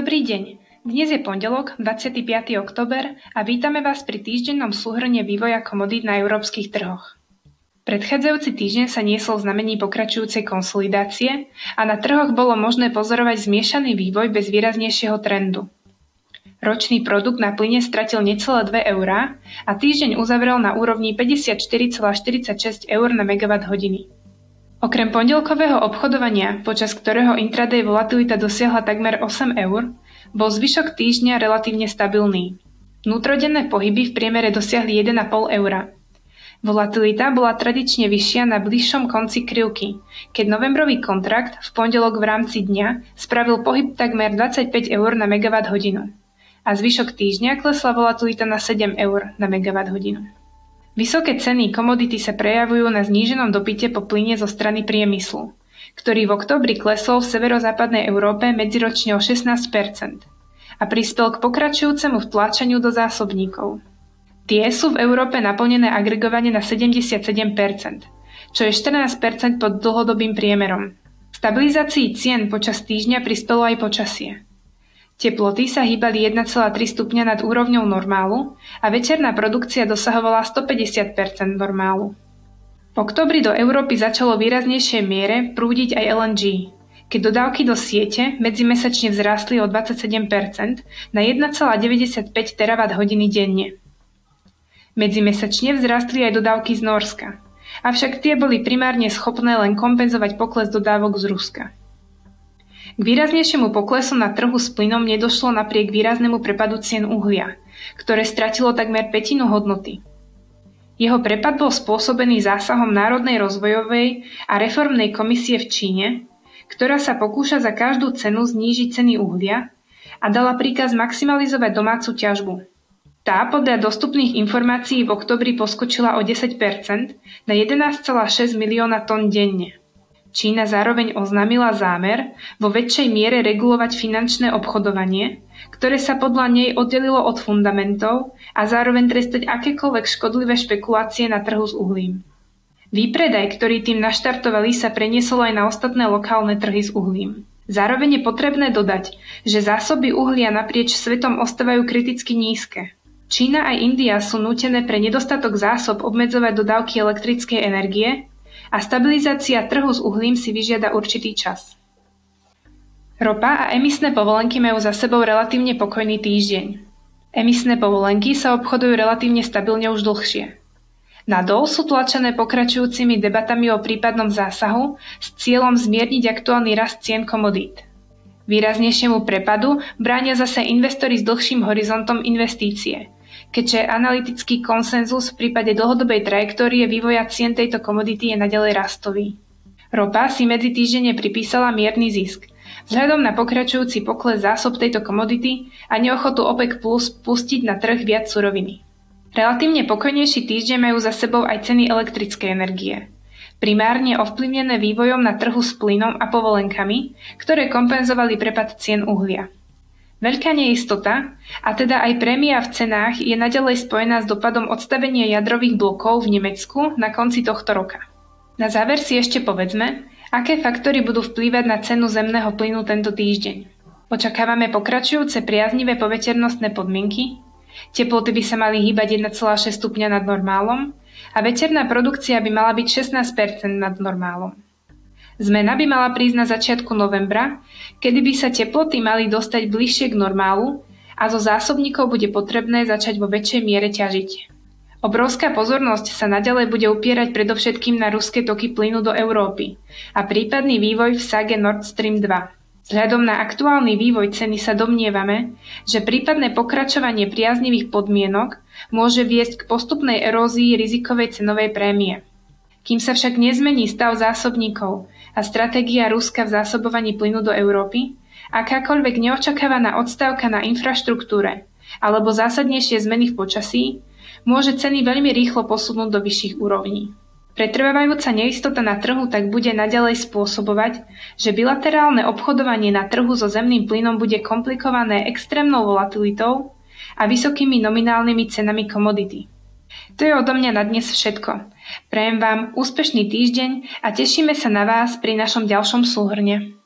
Dobrý deň. Dnes je pondelok, 25. október a vítame vás pri týždennom súhrne vývoja komodít na európskych trhoch. Predchádzajúci týždeň sa niesol znamení pokračujúcej konsolidácie a na trhoch bolo možné pozorovať zmiešaný vývoj bez výraznejšieho trendu. Ročný produkt na plyne stratil necelé 2 eurá a týždeň uzavrel na úrovni 54,46 eur na megawatt hodiny. Okrem pondelkového obchodovania, počas ktorého intraday volatilita dosiahla takmer 8 eur, bol zvyšok týždňa relatívne stabilný. Vnútrodenné pohyby v priemere dosiahli 1,5 eura. Volatilita bola tradične vyššia na bližšom konci krivky, keď novembrový kontrakt v pondelok v rámci dňa spravil pohyb takmer 25 eur na megawatt hodinu a zvyšok týždňa klesla volatilita na 7 eur na megawatt hodinu. Vysoké ceny komodity sa prejavujú na zníženom dopite po plyne zo strany priemyslu, ktorý v oktobri klesol v severozápadnej Európe medziročne o 16% a prispel k pokračujúcemu vtláčaniu do zásobníkov. Tie sú v Európe naplnené agregovane na 77% čo je 14% pod dlhodobým priemerom. Stabilizácii cien počas týždňa prispelo aj počasie. Teploty sa hýbali 1,3 stupňa nad úrovňou normálu a večerná produkcia dosahovala 150% normálu. V oktobri do Európy začalo výraznejšie miere prúdiť aj LNG, keď dodávky do siete medzimesačne vzrástli o 27% na 1,95 terawatt hodiny denne. Medzimesačne vzrástli aj dodávky z Norska, avšak tie boli primárne schopné len kompenzovať pokles dodávok z Ruska. K výraznejšiemu poklesu na trhu s plynom nedošlo napriek výraznému prepadu cien uhlia, ktoré stratilo takmer petinu hodnoty. Jeho prepad bol spôsobený zásahom Národnej rozvojovej a reformnej komisie v Číne, ktorá sa pokúša za každú cenu znížiť ceny uhlia a dala príkaz maximalizovať domácu ťažbu. Tá podľa dostupných informácií v oktobri poskočila o 10% na 11,6 milióna tón denne. Čína zároveň oznámila zámer vo väčšej miere regulovať finančné obchodovanie, ktoré sa podľa nej oddelilo od fundamentov a zároveň trestať akékoľvek škodlivé špekulácie na trhu s uhlím. Výpredaj, ktorý tým naštartovali, sa preniesol aj na ostatné lokálne trhy s uhlím. Zároveň je potrebné dodať, že zásoby uhlia naprieč svetom ostávajú kriticky nízke. Čína aj India sú nútené pre nedostatok zásob obmedzovať dodávky elektrickej energie a stabilizácia trhu s uhlím si vyžiada určitý čas. Ropa a emisné povolenky majú za sebou relatívne pokojný týždeň. Emisné povolenky sa obchodujú relatívne stabilne už dlhšie. Nadol sú tlačené pokračujúcimi debatami o prípadnom zásahu s cieľom zmierniť aktuálny rast cien komodít. Výraznejšiemu prepadu bránia zase investori s dlhším horizontom investície – keďže analytický konsenzus v prípade dlhodobej trajektórie vývoja cien tejto komodity je nadalej rastový. Ropa si medzi týždenne pripísala mierny zisk. Vzhľadom na pokračujúci pokles zásob tejto komodity a neochotu OPEC Plus pustiť na trh viac suroviny. Relatívne pokojnejší týždeň majú za sebou aj ceny elektrickej energie. Primárne ovplyvnené vývojom na trhu s plynom a povolenkami, ktoré kompenzovali prepad cien uhlia. Veľká neistota, a teda aj prémia v cenách, je nadalej spojená s dopadom odstavenia jadrových blokov v Nemecku na konci tohto roka. Na záver si ešte povedzme, aké faktory budú vplývať na cenu zemného plynu tento týždeň. Očakávame pokračujúce priaznivé poveternostné podmienky, teploty by sa mali hýbať 1,6 stupňa nad normálom a veterná produkcia by mala byť 16% nad normálom. Zmena by mala prísť na začiatku novembra, kedy by sa teploty mali dostať bližšie k normálu a zo zásobníkov bude potrebné začať vo väčšej miere ťažiť. Obrovská pozornosť sa naďalej bude upierať predovšetkým na ruské toky plynu do Európy a prípadný vývoj v sage Nord Stream 2. Vzhľadom na aktuálny vývoj ceny sa domnievame, že prípadné pokračovanie priaznivých podmienok môže viesť k postupnej erózii rizikovej cenovej prémie. Kým sa však nezmení stav zásobníkov a stratégia Ruska v zásobovaní plynu do Európy, akákoľvek neočakávaná odstavka na infraštruktúre alebo zásadnejšie zmeny v počasí, môže ceny veľmi rýchlo posunúť do vyšších úrovní. Pretrvávajúca neistota na trhu tak bude naďalej spôsobovať, že bilaterálne obchodovanie na trhu so zemným plynom bude komplikované extrémnou volatilitou a vysokými nominálnymi cenami komodity. To je odo mňa na dnes všetko. Prajem vám úspešný týždeň a tešíme sa na vás pri našom ďalšom súhrne.